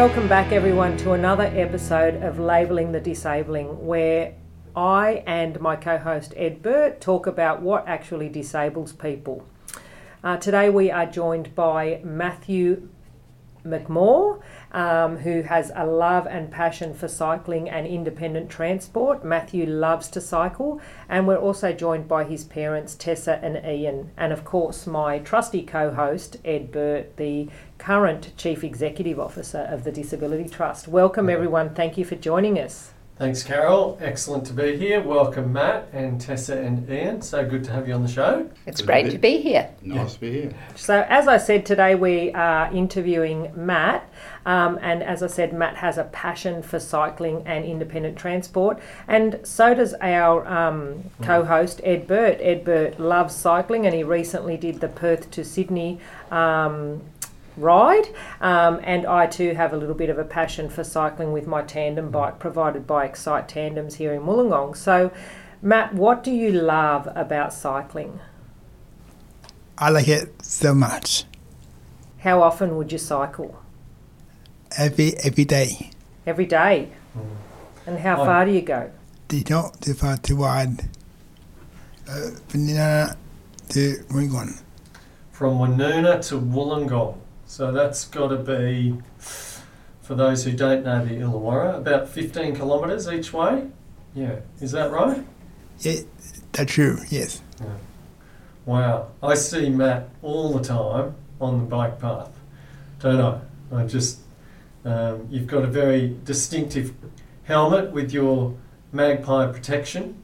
Welcome back, everyone, to another episode of Labelling the Disabling, where I and my co host Ed Burt talk about what actually disables people. Uh, today, we are joined by Matthew McMore, um, who has a love and passion for cycling and independent transport. Matthew loves to cycle, and we're also joined by his parents, Tessa and Ian, and of course, my trusty co host, Ed Burt, the current Chief Executive Officer of the Disability Trust. Welcome, everyone. Thank you for joining us. Thanks, Carol. Excellent to be here. Welcome, Matt and Tessa and Ian. So good to have you on the show. It's Good great to to be- be here. Nice to be here. So, as I said today, we are interviewing Matt. Um, and as I said, Matt has a passion for cycling and independent transport. And so does our um, co host, Ed Burt. Ed Burt loves cycling and he recently did the Perth to Sydney. Um, ride um, and I too have a little bit of a passion for cycling with my tandem bike provided by Excite Tandems here in Wollongong. So Matt, what do you love about cycling? I like it so much. How often would you cycle? Every every day. Every day. And how Oh. far do you go? They don't too far to wide. Uh, Vanilla to Ringon. From Woonona to Wollongong. So that's got to be, for those who don't know the Illawarra, about 15 kilometres each way. Yeah, is that right? Yeah, that's true. Yes. Wow. I see Matt all the time on the bike path, don't I? I just, um, you've got a very distinctive helmet with your magpie protection.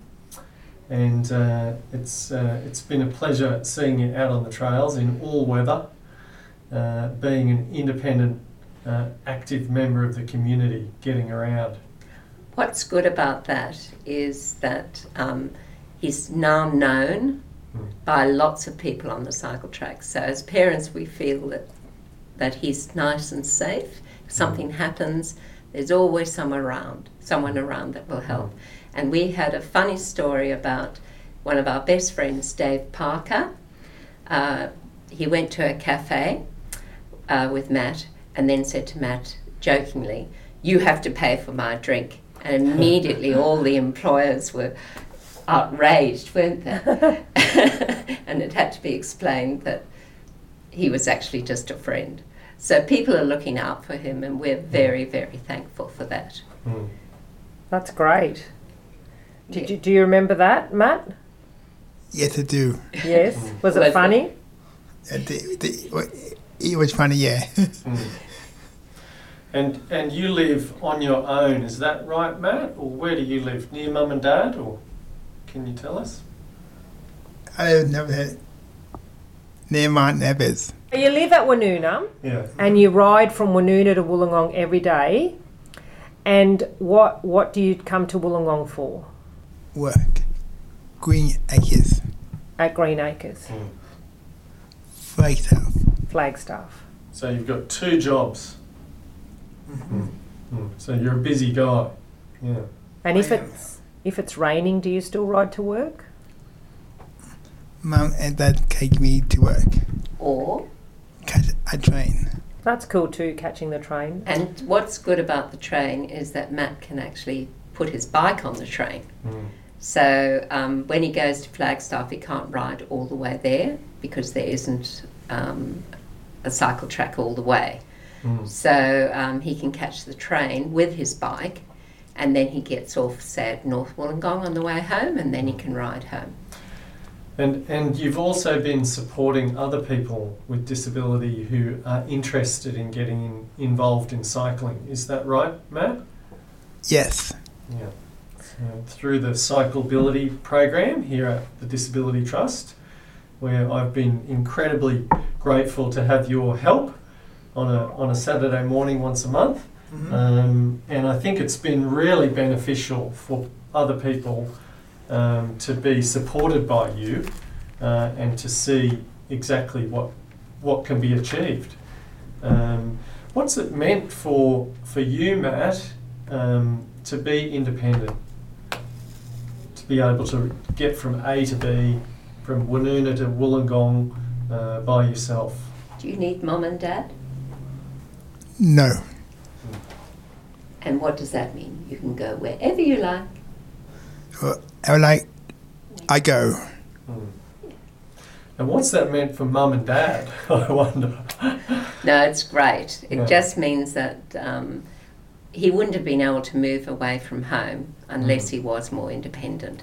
And uh, it's, uh, it's been a pleasure seeing you out on the trails in all weather, uh, being an independent, uh, active member of the community, getting around. What's good about that is that um, he's now known Mm. by lots of people on the cycle track. So as parents, we feel that that he's nice and safe. If something happens, there's always someone around, someone around that will help. And we had a funny story about one of our best friends, Dave Parker. Uh, he went to a cafe uh, with Matt and then said to Matt jokingly, You have to pay for my drink. And immediately all the employers were outraged, weren't they? and it had to be explained that he was actually just a friend. So people are looking out for him, and we're very, very thankful for that. Mm. That's great. Did you, do you remember that, Matt? Yes, I do. Yes. Was Was it it? funny? Uh, the, the, it was funny. Yeah. Mm. And and you live on your own, is that right, Matt? Or where do you live? Near mum and dad, or can you tell us? I have never had near Mount Everest. You live at Woonona Yeah. and you ride from Woonona to Wollongong every day. And what what do you come to Wollongong for Work. Green Acres. at Greenacres, Flagstaff. Flagstaff? So you've got two jobs. Mm. So you're a busy guy. Yeah. And if it's if it's raining, do you still ride to work? Mum and Dad take me to work. Or, Catch a train. That's cool too, catching the train. and what's good about the train is that Matt can actually put his bike on the train. Mm. So um, when he goes to Flagstaff, he can't ride all the way there because there isn't um, a cycle track all the way. Mm. So um, he can catch the train with his bike, and then he gets off, say, at North Wollongong on the way home, and then he can ride home. And and you've also been supporting other people with disability who are interested in getting in, involved in cycling. Is that right, Matt? Yes. Yeah. So through the Cyclability program here at the Disability Trust, where I've been incredibly grateful to have your help on a, on a Saturday morning once a month. Um, and I think it's been really beneficial for other people um, to be supported by you uh, and to see exactly what, what can be achieved. Um, what's it meant for, for you, Matt, um, to be independent? To be able to get from A to B, from Woonona to Wollongong uh, by yourself? Do you need mum and dad? No. And what does that mean? You can go wherever you like. Wherever like I go. And what's that meant for mum and dad? I wonder. No, it's great. It Yeah. just means that um, he wouldn't have been able to move away from home unless he was more independent.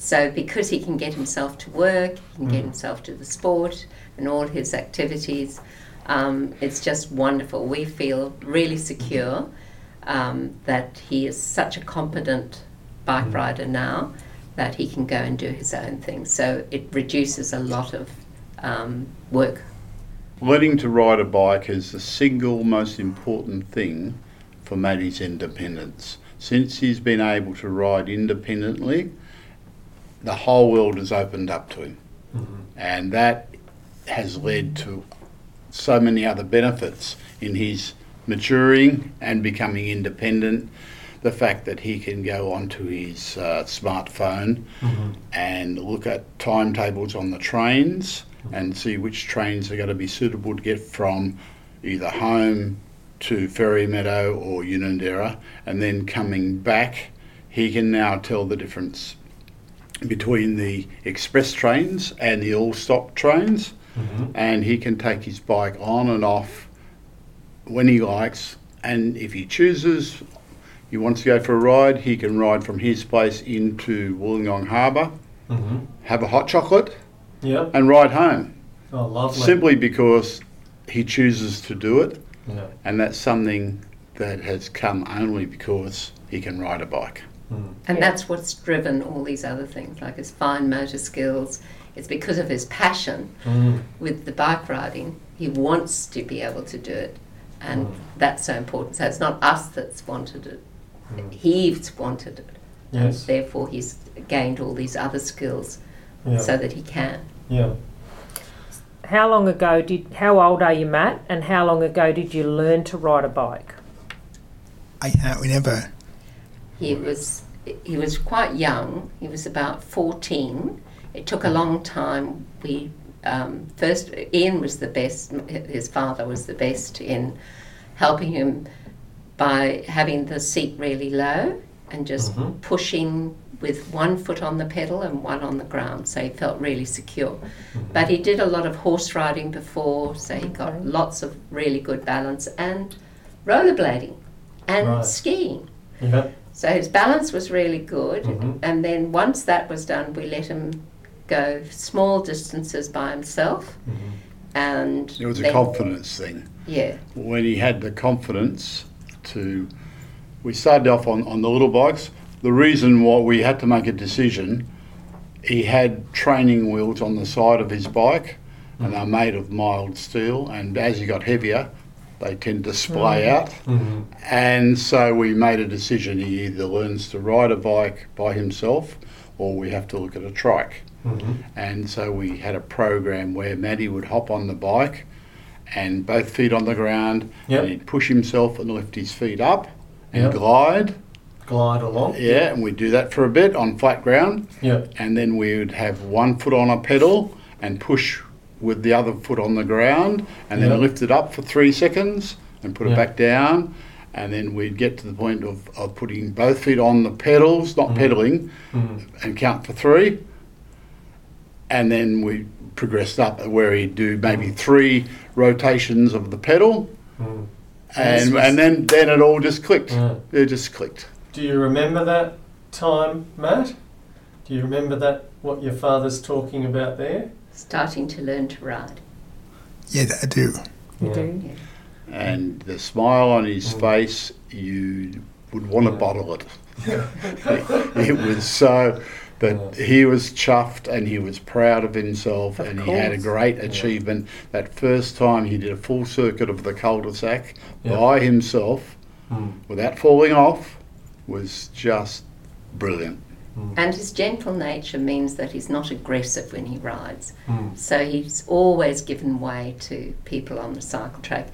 So, because he can get himself to work, he can get Mm. himself to the sport and all his activities, um, it's just wonderful. We feel really secure um, that he is such a competent bike Mm. rider now that he can go and do his own thing. So, it reduces a lot of um, work Learning to ride a bike is the single most important thing for Matty's independence. Since he's been able to ride independently, the whole world has opened up to him. And that has led to so many other benefits in his maturing and becoming independent. The fact that he can go onto his uh, smartphone and look at timetables on the trains and see which trains are going to be suitable to get from either home to Fairy Meadow or Unanderra, and then coming back, he can now tell the difference between the express trains and the all stop trains, and he can take his bike on and off when he likes, and if he chooses, he wants to go for a ride, he can ride from his place into Wollongong Harbour, Mm-hmm. have a hot chocolate, Yep. and ride home. Oh, lovely. Simply because he chooses to do it, Yeah. and that's something that has come only because he can ride a bike. Mm. And Yeah. that's what's driven all these other things, like his fine motor skills. It's because of his passion Mm. with the bike riding. He wants to be able to do it, and Mm. that's so important. So it's not us that's wanted it; Mm. he's wanted it, and therefore he's gained all these other skills Yeah. so that he can. yeah. How long ago did? How old are you, Matt? And how long ago did you learn to ride a bike? I can't remember. He was he was quite young. He was about fourteen. It took a long time. We um, first Ian was the best. His father was the best in helping him by having the seat really low and just Mhm. pushing with one foot on the pedal and one on the ground, so he felt really secure. But he did a lot of horse riding before, so he got Okay. lots of really good balance and rollerblading and Right. skiing. Yeah. So his balance was really good. Mhm. And then once that was done, we let him go small distances by himself. Mhm. And It was a confidence thing. Yeah, When he had the confidence to, we started off on, on the little bikes. The reason why we had to make a decision, he had training wheels on the side of his bike, and they're made of mild steel. And as he got heavier, they tend to splay out. Mhm. And so we made a decision. He either learns to ride a bike by himself, or we have to look at a trike. Mhm. And so we had a program where Maddie would hop on the bike and both feet on the ground, Yep. and he'd push himself and lift his feet up and Yep. glide. Glide along. Yeah, and we'd do that for a bit on flat ground, Yeah. and then we would have one foot on a pedal and push with the other foot on the ground, and then lift it up for three seconds and put it back down. And then we'd get to the point of, of putting both feet on the pedals, not Mhm. pedaling, Mhm. and count for three. And then we progressed up where he'd do maybe three rotations of the pedal, Mm. And and then then it all just clicked. Yeah. It just clicked. Do you remember that time, Matt? Do you remember that what your father's talking about there? Starting to learn to ride. Yeah, I do. You Yeah. do. And the smile on his Mm. face, you would want to Yeah. bottle it. it was so that Yeah. he was chuffed and he was proud of himself Of and he had a great achievement. That first time he did a full circuit of the cul-de-sac Yeah. by himself Mm. without falling off was just brilliant. Mm. And his gentle nature means that he's not aggressive when he rides. Mm. So he's always given way to people on the cycle track,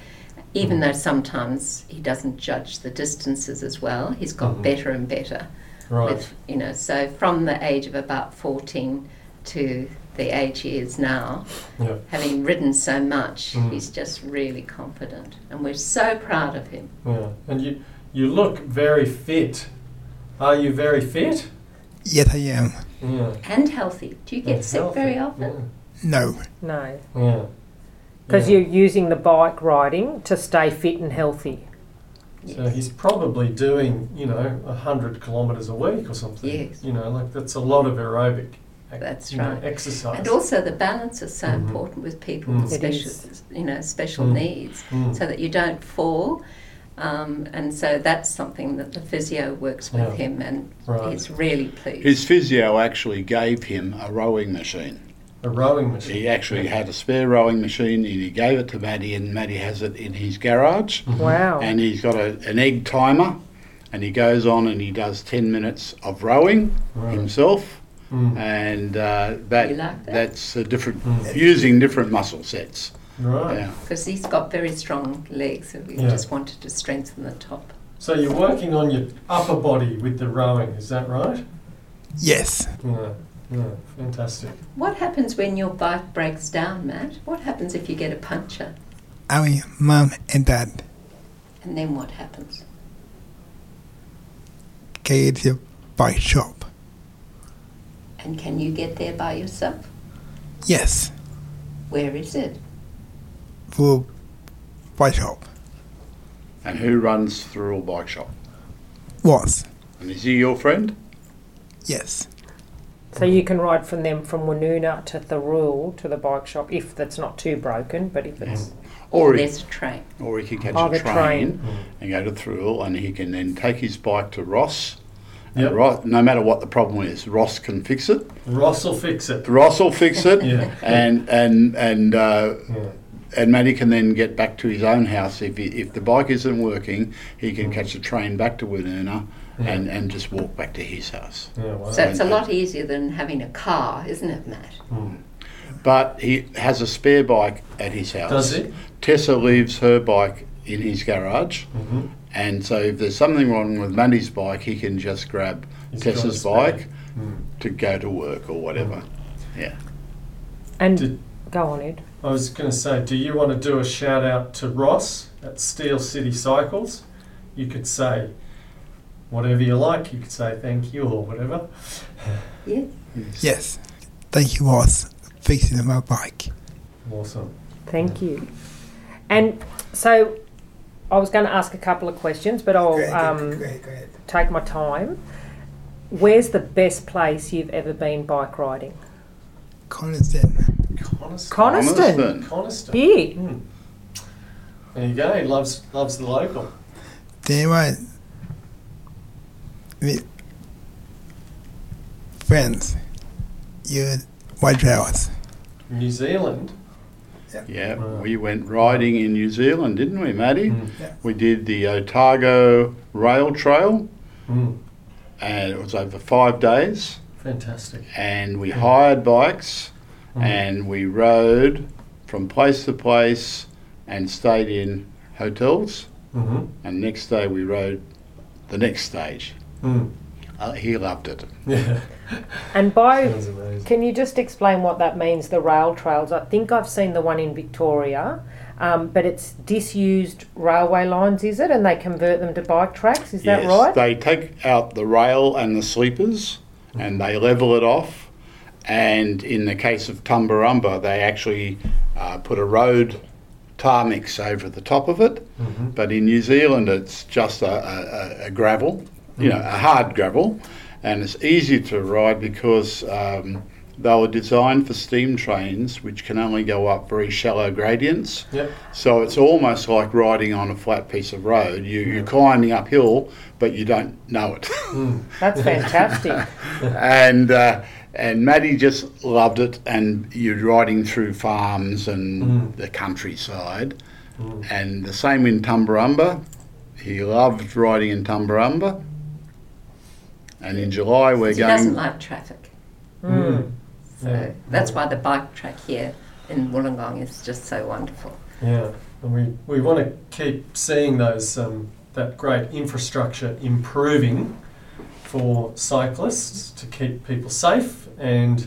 even Mm. though sometimes he doesn't judge the distances as well. He's got Mhm. better and better. Right. With, you know, so from the age of about 14, to the age he is now, Yeah. having ridden so much, Mm. he's just really confident. And we're so proud of him. Yeah. And you you look very fit. Are you very fit? Yes, I am. Yeah. And healthy. Do you get And sick healthy. very often? No. No. Yeah. yeah. Because Yeah. you're using the bike riding to stay fit and healthy. Yes. So he's probably doing, you know, a hundred kilometres a week or something. Yes. You know, like that's a lot of aerobic. That's you know, right. exercise. And also the balance is so Mhm. important with people Mm. with special, you know, special Mm. needs, Mm. so that you don't fall. Um, and so that's something that the physio works with Yeah. him, and Right. he's really pleased. His physio actually gave him a rowing machine. a rowing machine. He actually had a spare rowing machine and he gave it to Maddie, and Maddie has it in his garage. Mhm. Wow. And he's got a, an egg timer, and he goes on and he does 10 minutes of rowing Right. himself. Mm. And uh, that, like that? that's a different, Mm. using different muscle sets. Right. Yeah. Because he's got very strong legs, so we Yeah. just wanted to strengthen the top. So you're working on your upper body with the rowing, is that right? Yes. Yeah. Yeah. Fantastic. What happens when your bike breaks down, Matt? What happens if you get a puncture? I mean, mom and dad And then what happens? Get to the bike shop. And can you get there by yourself? Yes. Where is it? For bike shop. And who runs the Thirroul Bike Shop? Was. And is he your friend? Yes. So you can ride from them from Woonona to Thirroul to the bike shop if that's not too broken, but if it's Or he, There's a train. or he can catch Oh, a train, train. Mm. and go to Thirroul, and he can then take his bike to Ross. And Yep. Ross, no matter what the problem is, Ross can fix it. Ross will fix it. Ross will fix it, Yeah. and and and uh, Yeah. And Matty can then get back to his own house if he, if the bike isn't working. He can Mm. catch a train back to Woonona Yeah. and and just walk back to his house. Yeah. Wow. So it's a lot easier than having a car, isn't it, Matt? Mm. But he has a spare bike at his house. Does he? Tessa leaves her bike in his garage, Mm-hmm. and so if there's something wrong with Matty's bike, he can just grab He's got a Tessa's bike Mm. to go to work or whatever. Yeah. and Did- go on, Ed. I was going to say, do you want to do a shout out to Ross at Steel City Cycles? You could say whatever you like. You could say thank you or whatever. Yeah. Yes. Thank you, Ross, fixing my bike. Awesome. Thank you. And so I was going to ask a couple of questions, but I'll um, great, great. take my time. Where's the best place you've ever been bike riding? Coniston. Coniston. Coniston. Coniston. Coniston. Here. Hmm. There you go. He loves loves the local. Then what? With friends. You white trails. New Zealand. Yeah, Wow. we went riding in New Zealand, didn't we, Matty? Mm. We did the Otago Rail Trail, Mm. and it was over five days. Fantastic. And we hired bikes, Mm. and we rode from place to place, and stayed in hotels. Mm-hmm. And next day we rode the next stage. Mm. Uh, he loved it. Yeah. And by Can you just explain what that means, the rail trails? I think I've seen the one in Victoria, um, but it's disused railway lines, is it? And they convert them to bike tracks, is that Yes, right? They take out the rail and the sleepers and they level it off. And in the case of Tumbarumba, they actually uh, put a road tar mix over the top of it. Mm-hmm. But in New Zealand, it's just a, a, a gravel, you know, a hard gravel. And it's easy to ride because um, they were designed for steam trains, which can only go up very shallow gradients. Yep. So it's almost like riding on a flat piece of road. You, You're climbing uphill, but you don't know it. Mm. That's fantastic. and uh, and Maddie just loved it. And you're riding through farms and Mm. the countryside. Mm. And the same in Tumbarumba. He loved riding in Tumbarumba. And in July we're going. he doesn't like traffic. Mm. So Yeah. that's why the bike track here in Wollongong is just so wonderful. Yeah, and we, we want to keep seeing those um, that great infrastructure improving for cyclists to keep people safe. And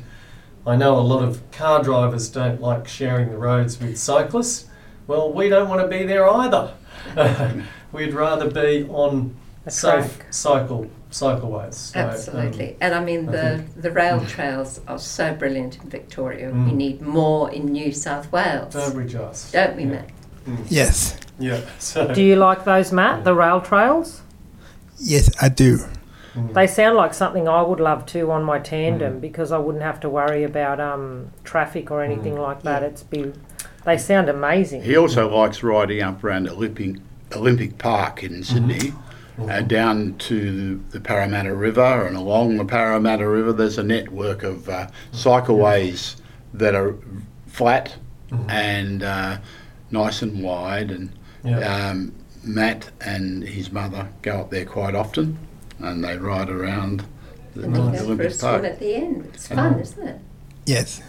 I know a lot of car drivers don't like sharing the roads with cyclists. Well, we don't want to be there either. We'd rather be on A safe track. cycle cycleways. So, um, Absolutely. and I mean, I the, think- the rail trails are so brilliant in Victoria. We Mm. need more in New South Wales. don't we just? Don't we, yeah. Matt? Mm. Yes, Yeah. So, Do you like those, Matt? The rail trails? yes, I do. Mm. They sound like something I would love to on my tandem Mm. because I wouldn't have to worry about um, traffic or anything Mm. like that. It's be, they sound amazing. He also likes riding up around Olympic, Olympic Park in Sydney. Uh, down to the Parramatta River and along the Parramatta River, there's a network of uh, cycleways that are flat Mhm. and uh, nice and wide. And yeah. um, Matt and his mother go up there quite often, and they ride around the, And then Nice. go for a Olympic swim Park. at the end. It's fun, Oh. isn't it? Yes,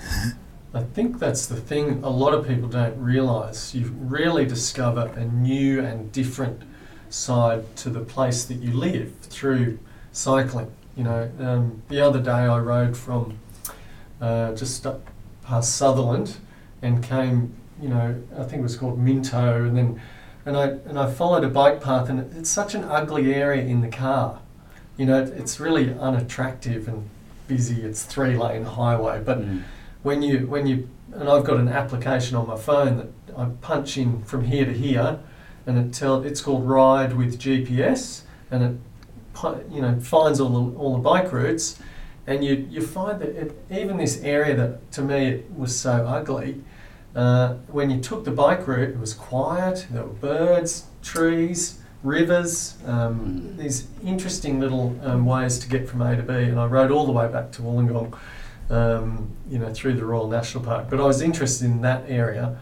I think that's the thing a lot of people don't realise. You really discover a new and different side to the place that you live through cycling. You know, um, the other day I rode from uh, just up past Sutherland and came, you know, I think it was called Minto, and then and I and I followed a bike path, and it's such an ugly area in the car. You know, it's really unattractive and busy. It's three lane highway, but Mm. when you when you and I've got an application on my phone that I punch in from here to here, and it tell it's called Ride with GPS, and it you know finds all the all the bike routes, and you you find that it, even this area that to me it was so ugly. Uh, when you took the bike route, it was quiet. There were birds, trees, rivers, um, these interesting little um, ways to get from A to B. And I rode all the way back to Wollongong um, you know, through the Royal National Park. But I was interested in that area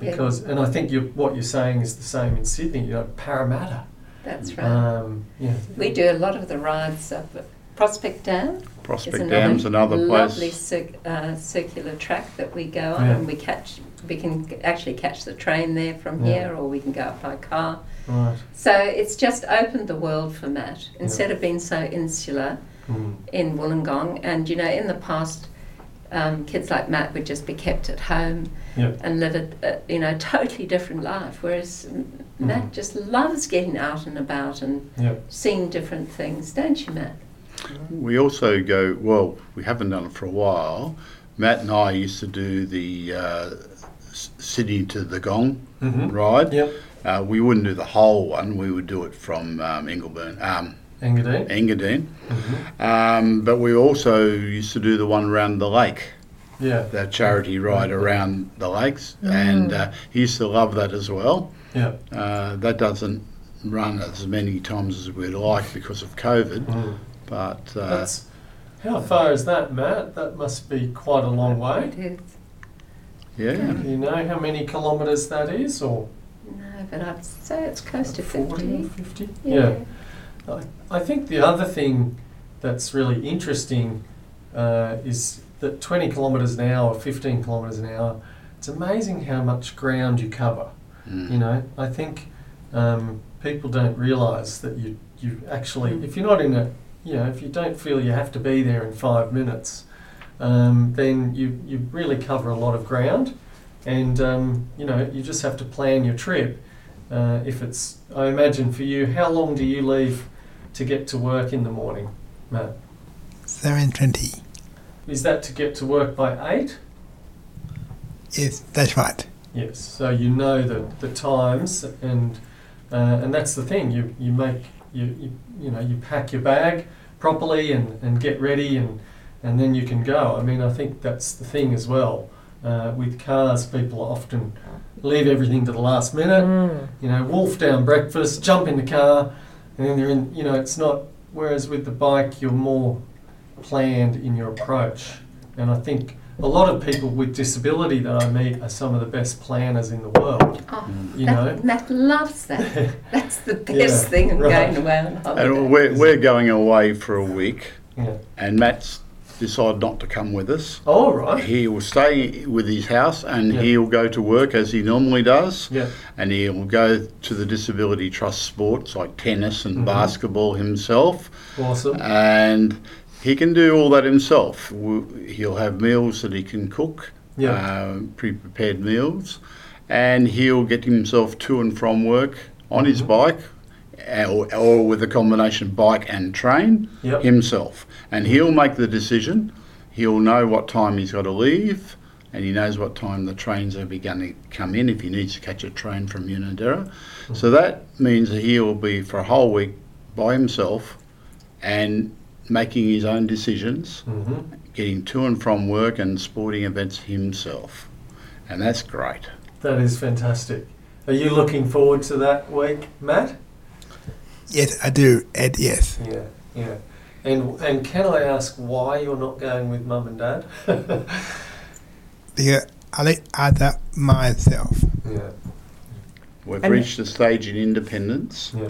Yeah. because, and I think you, what you're saying is the same in Sydney. You know, Parramatta. That's right. Um, yeah. we do a lot of the rides up at Prospect Dam. It's Prospect Dam's another lovely place. cir- uh, circular track that we go on, Yeah. and we catch. We can actually catch the train there from Yeah. here, or we can go up by car. Right. So it's just opened the world for Matt. Instead of being so insular Mm. in Wollongong, and you know, in the past, um, kids like Matt would just be kept at home Yeah. and live a, a you know totally different life. Whereas M- Matt just loves getting out and about and Yeah. seeing different things, don't you, Matt? We also go, well, we haven't done it for a while. Matt and I used to do the uh, S- Sydney to the Gong Mm-hmm. ride. Yep. Uh, we wouldn't do the whole one, we would do it from um, Ingleburn, um, Engadine. Engadine. Mm-hmm. Um, but we also used to do the one around the lake, Yeah. the charity ride around the lakes, and uh, he used to love that as well. Yeah. Uh, that doesn't run as many times as we'd like because of COVID, Mm. but uh, That's how far is that, Matt? That must be quite a long way. It is. yeah. Do you know how many kilometres that is, or No, but I'd say it's close to 40 or 50. 50? Yeah. I, I think the other thing that's really interesting uh, is that 20 kilometres an hour, 15 kilometres an hour, it's amazing how much ground you cover. Mm. You know, I think um, people don't realise that you, you actually, if you're not in a, you know, if you don't feel you have to be there in five minutes, um, then you, you really cover a lot of ground. And, um, you know, you just have to plan your trip. Uh, if it's, I imagine for you, how long do you leave to get to work in the morning, Matt? seven twenty. Is that to get to work by eight? Yes, that's right. Yes. So you know the, the times, and uh, and that's the thing. You you make you, you you know you pack your bag properly and, and get ready, and and then you can go. I mean, I think that's the thing as well. Uh, with cars, people often leave everything to the last minute. Mm. you know, wolf down breakfast, jump in the car, and then they're in, you know, it's not, whereas with the bike, you're more planned in your approach. And I think a lot of people with disability that I meet are some of the best planners in the world, Oh, you that, know. Matt loves that. That's the best Yeah, thing in right. going away on holiday. And we're, we're going away for a week, Yeah. and Matt's decided not to come with us. All right. He will stay with his house and Yeah. he'll go to work as he normally does. Yeah. And he'll go to the Disability Trust sports like tennis and Mhm. basketball himself. Awesome. And he can do all that himself. He'll have meals that he can cook, Yeah. uh, pre-prepared meals, and he'll get himself to and from work on his Mhm. bike, or, or with a combination bike and train Yep. himself. And he'll make the decision. He'll know what time he's got to leave, and he knows what time the trains are going to come in if he needs to catch a train from Unanderra. So that means that he'll be for a whole week by himself and making his own decisions, hmm getting to and from work and sporting events himself. And that's great. That is fantastic. Are you looking forward to that week, Matt? Yes, I do, Ed, yes. Yeah, yeah. And and can I ask why you're not going with mum and dad? Because I like other myself. yeah, We've And- reached a stage in independence yeah.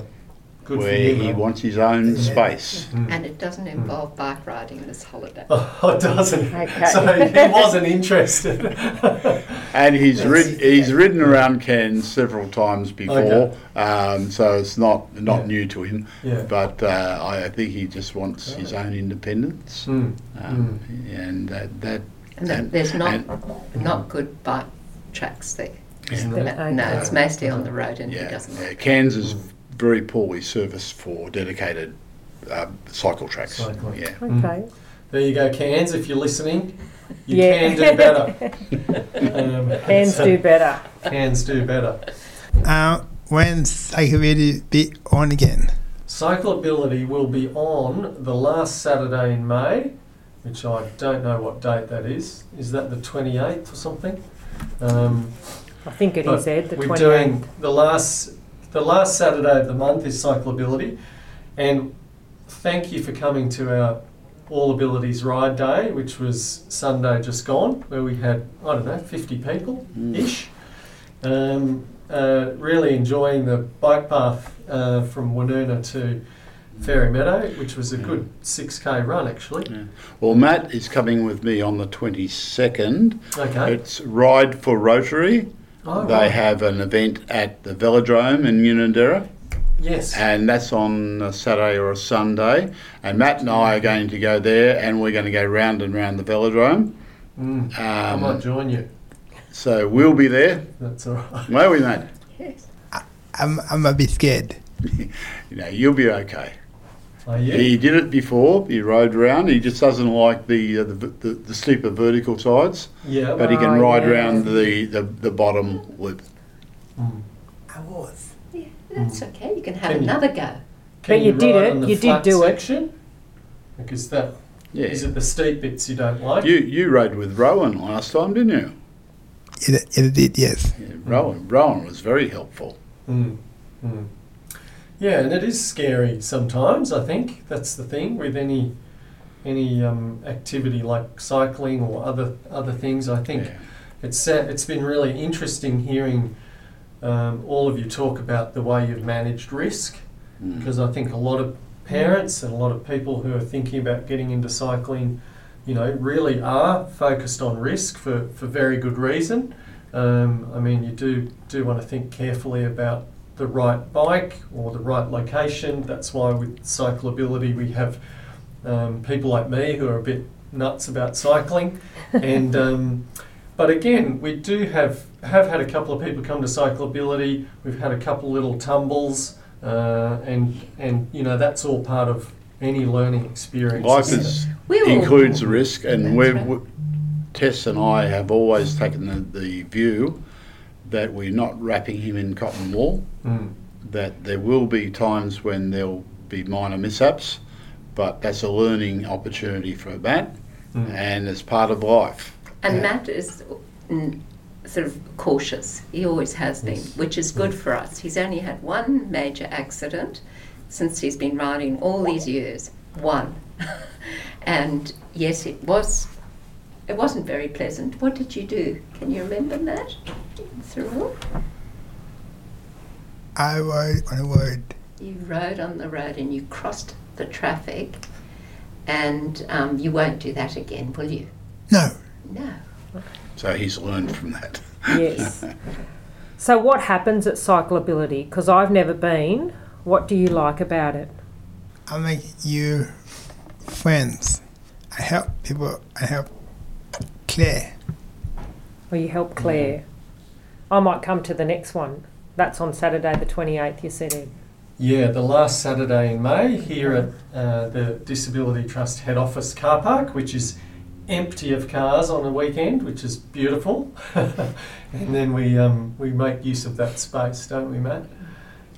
Good where for you, he mate. wants his own Yeah. space. Mm. And it doesn't involve bike riding this holiday. Oh, it doesn't. Okay. So he wasn't interested. And he's Yes. rid, he's ridden around Cairns several times before, Okay. um, so it's not not Yeah. new to him. yeah. But uh, I think he just wants his own independence, Mm. um, and that, that And then And- there's not and- not good bike tracks there. Isn't Yeah. it? No, no, it's mostly on the road and he yeah, doesn't yeah, Cairns is very poorly serviced for dedicated uh, cycle tracks. Cycling. Yeah. Okay. There you go, Cairns. If you're listening, you Yeah. can do better. Um, Hands so- do better. Cans do better. Uh, when psychobilly be on again? Cyclability will be on the last Saturday in May, which I don't know what date that is. Is that the 28th or something? Um, I think it is, But is Ed, the we're 28th. doing the last the last Saturday of the month is Cyclability, and thank you for coming to our All Abilities Ride Day, which was Sunday just gone, where we had I don't know 50 people ish. Um, uh, really enjoying the bike path uh, from Woonona to Fairy Meadow, which was a good 6k run actually. Yeah. Well, Matt is coming with me on the 22nd. Okay. It's Ride for Rotary. Oh, they right. have an event at the Velodrome in Unanderra, Yes. and that's on a Saturday or a Sunday. And Matt and I are going to go there, and we're going to go round and round the Velodrome. Mm. I might Um, join you. so we'll be there, That's all right. won't we, Matt? Yes. I'm, I'm a bit scared. You know, you'll be okay. Are you? He did it before. He rode around. He just doesn't like the uh, the, the, the steeper vertical sides, yeah. but he can Oh, ride yeah. around the, the, the bottom loop. Mm. I was. Yeah, that's okay. You can have Can you- another go. Can But you did ride it, on the you did flat do it. Because that Yeah. is it the steep bits you don't like? You you rode with Rowan last time, didn't you? It, it did, yes. Yeah, Rowan Rowan was very helpful. Mm. Mm. Yeah, and it is scary sometimes. I think that's the thing with any any um, activity like cycling or other other things. I think Yeah. it's uh, it's been really interesting hearing um, all of you talk about the way you've managed risk. Mm. because I think a lot of parents and a lot of people who are thinking about getting into cycling, you know, really are focused on risk for, for very good reason. Um, I mean, you do do want to think carefully about the right bike or the right location. That's why with cyclability we have um, people like me who are a bit nuts about cycling, and um, but again, we do have have had a couple of people come to cyclability. We've had a couple little tumbles, uh, and and you know that's all part of any learning experience. Life isn't all includes risk, and we've, right. we, Tess and I have always taken the, the view that we're not wrapping him in cotton wool. It? Mm. That there will be times when there'll be minor mishaps, but that's a learning opportunity for Matt, Mm. and it's part of life. And Yeah. Matt is mm, sort of cautious. He always has been, Yes. which is good for us. He's only had one major accident since he's been riding all these years. One. and yes, it was. It wasn't very pleasant. What did you do? Can you remember that? Cyril? I was on a word. You rode on the road and you crossed the traffic, and um, you won't do that again, will you? No. No. So he's learned from that. Yes. so, what happens at Cyclability? Because I've never been. What do you like about it? I make you friends. I help people. I help Claire. Or you help Claire. I might come to the next one. That's on Saturday the 28th, you said, Ed. Yeah, the last Saturday in May here at uh, the Disability Trust head office car park, which is empty of cars on a weekend, which is beautiful. and then we um, we make use of that space, don't we, Matt?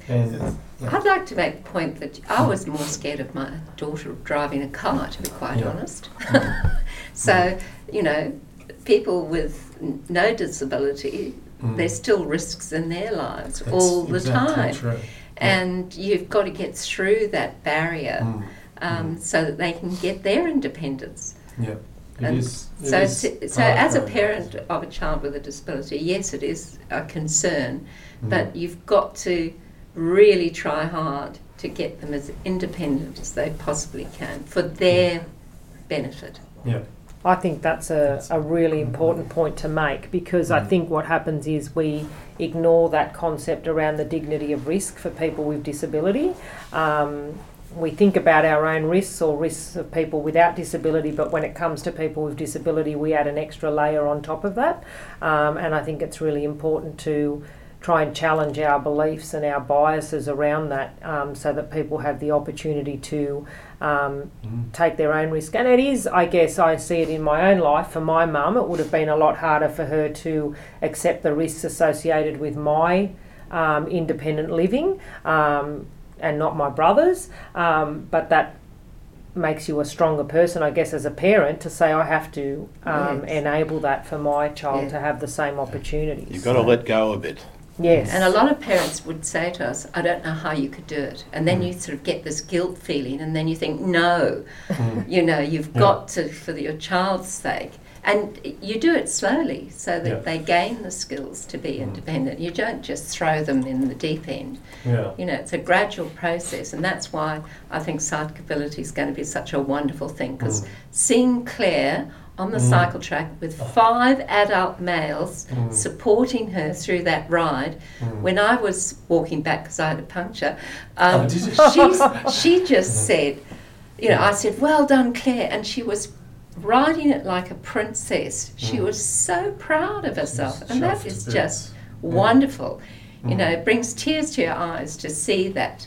And I'd like to make the point that I was more scared of my daughter driving a car, to be quite Yeah. honest. so, you know, people with n- no disability, Mm. there's still risks in their lives that's all the exactly time. True. And you've got to get through that barrier Mm. um, so that they can get their independence. Yeah, it is. it so, so, as a parent of a child with a disability, yes, it is a concern, Mm. but you've got to really try hard to get them as independent as they possibly can for their benefit. yeah, I think that's a, a really important point to make because I Mm. think what happens is we ignore that concept around the dignity of risk for people with disability. Um, we think about our own risks or risks of people without disability, but when it comes to people with disability, we add an extra layer on top of that. Um, and I think it's really important to try and challenge our beliefs and our biases around that um, so that people have the opportunity to um, Mm. take their own risk. And it is, I guess, I see it in my own life. For my mum, it would have been a lot harder for her to accept the risks associated with my um, independent living um, and not my brother's. Um, but that makes you a stronger person, I guess, as a parent to say, I have to um, Yes. enable that for my child Yeah. to have the same opportunities. You've got to let go a bit. Yes. And a lot of parents would say to us, I don't know how you could do it. And then Mm. you sort of get this guilt feeling, and then you think, no, Mm. you know, you've Yeah. got to, for your child's sake. And you do it slowly so that Yeah. they gain the skills to be Mm. independent. You don't just throw them in the deep end. yeah, You know, it's a gradual process, and that's why I think Cyclability is going to be such a wonderful thing because Mm. seeing Claire on the Mm. cycle track with five adult males Mm. supporting her through that ride. Mm. When I was walking back because I had a puncture, um, Oh, did you? she just said, you know, I said, well done, Claire. And she was riding it like a princess. She Mm. was so proud of herself. She's And that is just wonderful. You Mm. know, it brings tears to your eyes to see that.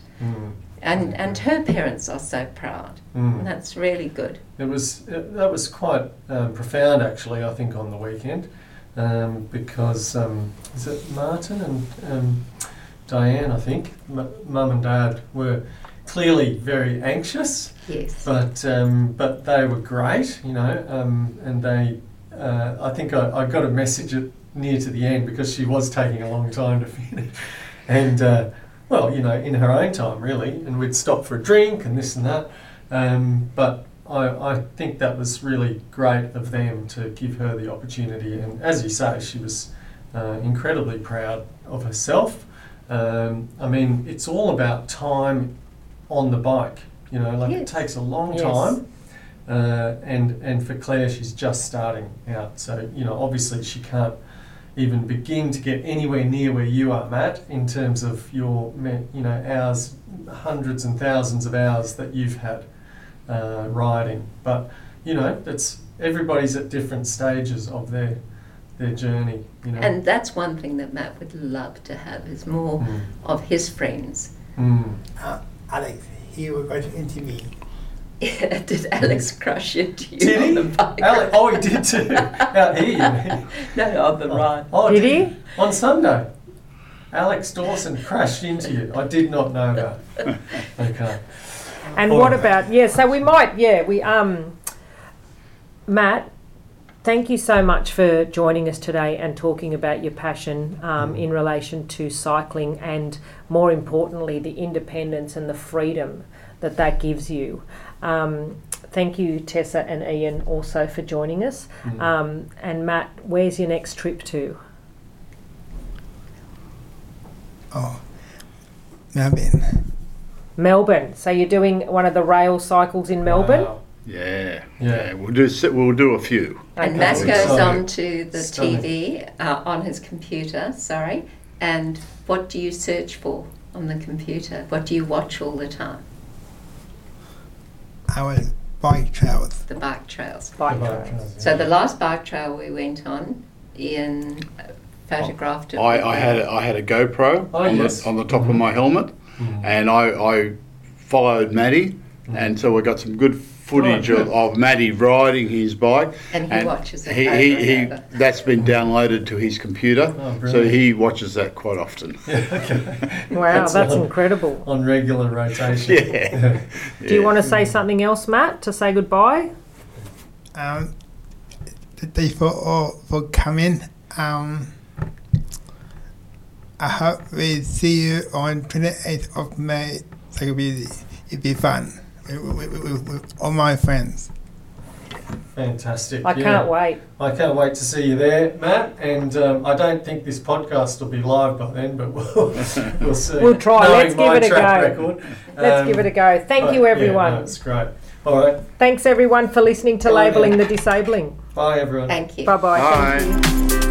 And, and her parents are so proud. Mm. And that's really good. It was it, that was quite um, profound, actually. I think on the weekend, um, because um, is it Martin and um, Diane? I think M- mum and dad were clearly very anxious, Yes. but um, but they were great, you know, um, and they. Uh, I think I, I got a message at, near to the end because she was taking a long time to finish, and uh, well, you know, in her own time, really, and we'd stop for a drink and this and that. Um, but I, I think that was really great of them to give her the opportunity. And as you say, she was uh, incredibly proud of herself. Um, I mean, it's all about time on the bike. You know, like it takes a long Yes. time. Uh, and and for Claire, she's just starting out. So you know, obviously, she can't even begin to get anywhere near where you are, Matt, in terms of your you know hours, hundreds and thousands of hours that you've had uh, riding. But you know, it's everybody's at different stages of their their journey. You know, And that's one thing that Matt would love to have is more Mm. of his friends. Mm. Uh, Alex, he was going to interview. Did Alex crush into you Did on he? the bike? Ale- oh, he did too. Out here, you mean? no, no, on the ride. Oh, Did he? On Sunday. Alex Dawson crashed into you. I did not know that. Okay. And All what about yeah? So we might yeah we um Matt, thank you so much for joining us today and talking about your passion um, Mm. in relation to cycling and more importantly the independence and the freedom that that gives you. Um, thank you Tessa and Ian also for joining us. Mm. Um, and Matt, where's your next trip to? Oh, Melbourne. Melbourne. So you're doing one of the rail cycles in Melbourne. Wow. Yeah, Yeah. yeah. We'll do we'll do a few. And Okay. Matt Okay. goes Stunning. on to the Stunning. TV uh, on his computer, sorry. And what do you search for on the computer? What do you watch all the time? I was bike trails. the bike trails. Bike The trails. trails, So the last bike trail we went on, Ian uh, photographed it. I, I had a, I had a GoPro Oh, on, yes. the, on the top of my helmet, Mhm. and I, I followed Maddie, and so we got some good footage Oh, of, good. of Maddie riding his bike. And he watches it He, he, he, that's been downloaded to his computer, Oh, so he watches that quite often. Wow, that's on, incredible. on regular rotation. Yeah. Do you want to say something else, Matt, to say goodbye? Um, thank you for all for coming. Um, I hope we see you on 28th of May. So it'll be it'll be fun with, with, with, with all my friends. Fantastic. I yeah. can't wait. I can't wait to see you there, Matt. And um, I don't think this podcast will be live by then, but we'll, we'll see. We'll try. Knowing Let's give it a go. Record. Let's Um, give it a go. Thank but you, yeah, everyone. no, it's great. All right. Thanks, everyone, for listening to Bye, Labelling the Disabling. Bye, everyone. Thank you. Bye bye. Thank Bye. you.